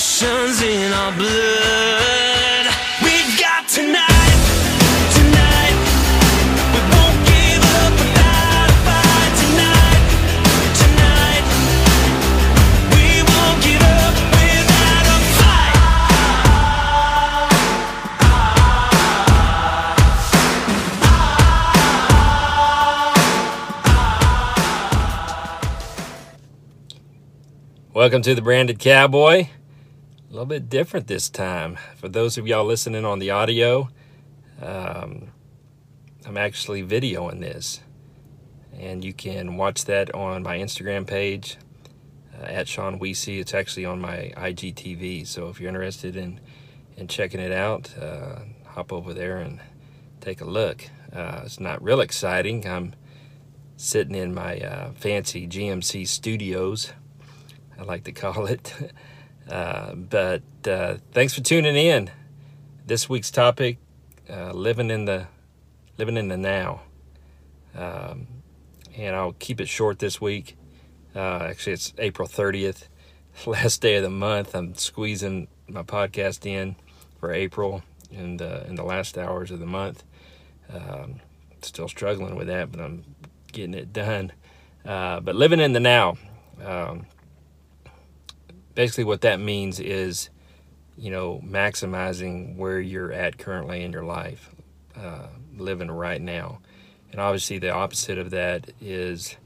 Revolution's in our blood. We've got tonight. Welcome to the Branded Cowboy. A little bit different this time. For those of y'all listening on the audio, um, I'm actually videoing this. And you can watch that on my Instagram page uh, at Sean Weesey. It's actually on my IGTV. So if you're interested in, in checking it out, uh, hop over there and take a look. Uh, it's not real exciting. I'm sitting in my uh, fancy GMC studios. I like to call it. Uh, but uh, thanks for tuning in. This week's topic: uh, living in the living in the now. Um, and I'll keep it short this week. Uh, actually, it's April thirtieth, last day of the month. I'm squeezing my podcast in for April in the in the last hours of the month. Um, still struggling with that, but I'm getting it done. Uh, but living in the now. Um, basically what that means is you know maximizing where you're at currently in your life uh, living right now. And obviously the opposite of that is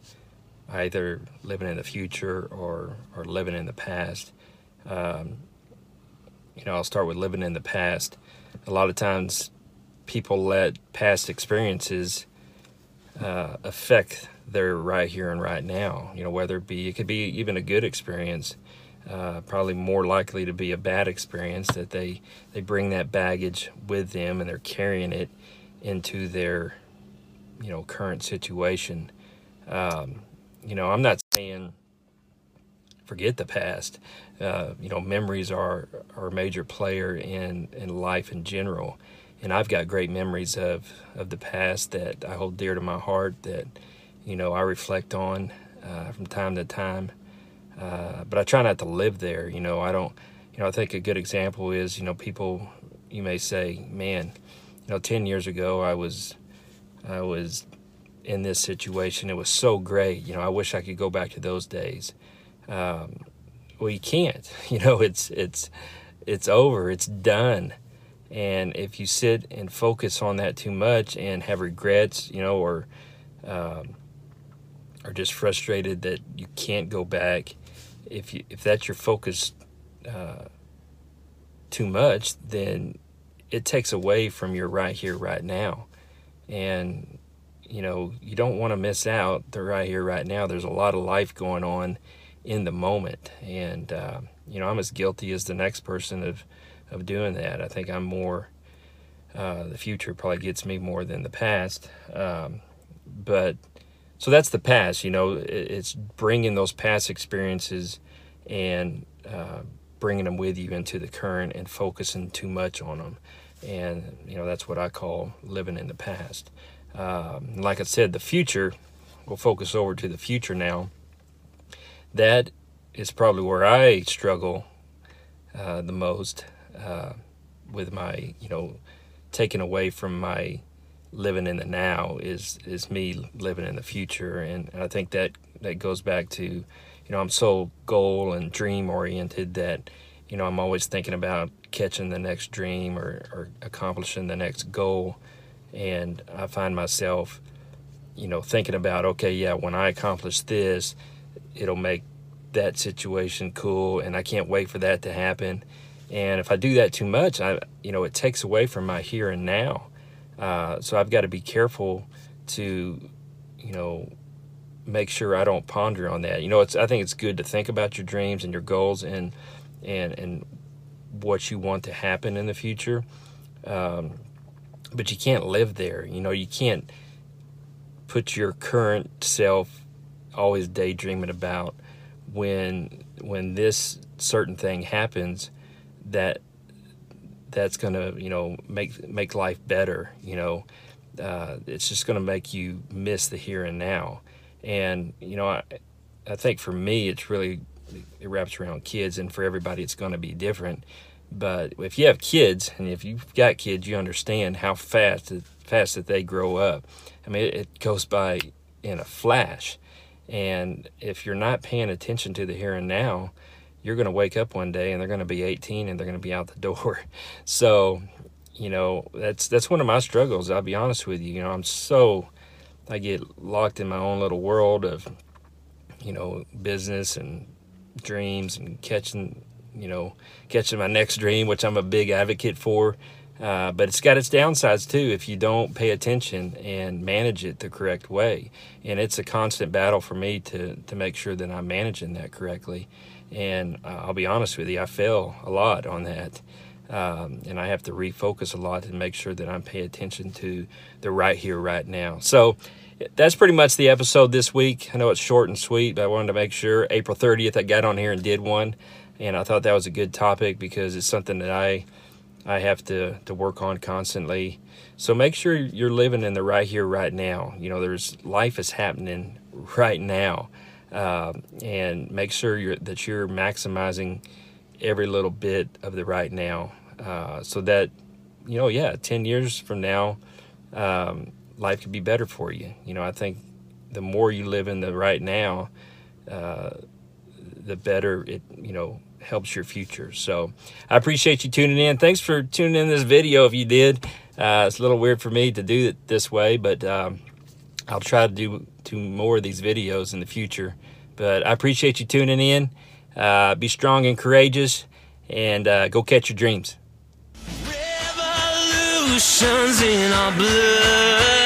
either living in the future or or living in the past. Um, you know i'll start with living in the past. A lot of times people let past experiences uh, affect their right here and right now you know whether it be it could be even a good experience uh, probably more likely to be a bad experience that they they bring that baggage with them and they're carrying it into their you know current situation. Um, you know i'm not saying forget the past. Uh, you know memories are are a major player in in life in general. And i've got great memories of of the past that i hold dear to my heart that you know i reflect on uh, from time to time uh, but I try not to live there. You know, I don't. You know, I think a good example is you know people. You may say, man, you know, ten years ago I was, I was in this situation. It was so great. You know, I wish I could go back to those days. Um, well, you can't. You know, it's it's it's over. It's done. And if you sit and focus on that too much and have regrets, you know, or um, are just frustrated that you can't go back, if you if that's your focus uh, too much, then it takes away from your right here, right now, and you know you don't want to miss out the right here, right now. There's a lot of life going on in the moment, and uh, you know I'm as guilty as the next person of of doing that. I think I'm more. Uh, the future probably gets me more than the past, um, but so that's the past you know it's bringing those past experiences and uh, bringing them with you into the current and focusing too much on them. And you know that's what i call living in the past. Um, like i said the future we'll focus over to the future now. That is probably where i struggle uh, the most uh, with my you know taken away from my living in the now is is me living in the future. And, and I think that that goes back to you know I'm so goal and dream oriented that you know I'm always thinking about catching the next dream or, or accomplishing the next goal. And I find myself you know thinking about okay yeah when I accomplish this it'll make that situation cool and I can't wait for that to happen. And if I do that too much I you know it takes away from my here and now. Uh, so I've got to be careful to, you know, make sure I don't ponder on that. You know, it's I think it's good to think about your dreams and your goals and and and what you want to happen in the future. Um, but you can't live there. You know, you can't put your current self always daydreaming about when when this certain thing happens that that's going to you know make make life better you know uh, it's just going to make you miss the here and now and you know I, I think for me it's really it wraps around kids, and for everybody, it's going to be different. But if you have kids, and if you've got kids, you understand how fast fast that they grow up. I mean, it, it goes by in a flash. And if you're not paying attention to the here and now, you're going to wake up one day and they're going to be 18 and they're going to be out the door. So, you know, that's that's one of my struggles. I'll be honest with you. You know, I'm so I get locked in my own little world of, you know, business and dreams and catching, you know, catching my next dream, which I'm a big advocate for. Uh, but it's got its downsides too if you don't pay attention and manage it the correct way. And it's a constant battle for me to, to make sure that I'm managing that correctly. And uh, I'll be honest with you, I fail a lot on that. Um, and I have to refocus a lot to make sure that I'm paying attention to the right here, right now. So that's pretty much the episode this week. I know it's short and sweet, but I wanted to make sure April 30th I got on here and did one. And I thought that was a good topic because it's something that I I have to, to work on constantly. So make sure you're living in the right here, right now. You know, there's life is happening right now. Uh, and make sure you're, that you're maximizing every little bit of the right now uh, so that, you know, yeah, 10 years from now, um, life could be better for you. You know, I think the more you live in the right now, uh, the better it, you know, helps your future. So I appreciate you tuning in. Thanks for tuning in this video if you did. Uh, it's a little weird for me to do it this way, but um, I'll try to do, do more of these videos in the future. But I appreciate you tuning in. Uh, be strong and courageous, and uh, go catch your dreams. Revolutions in our blood.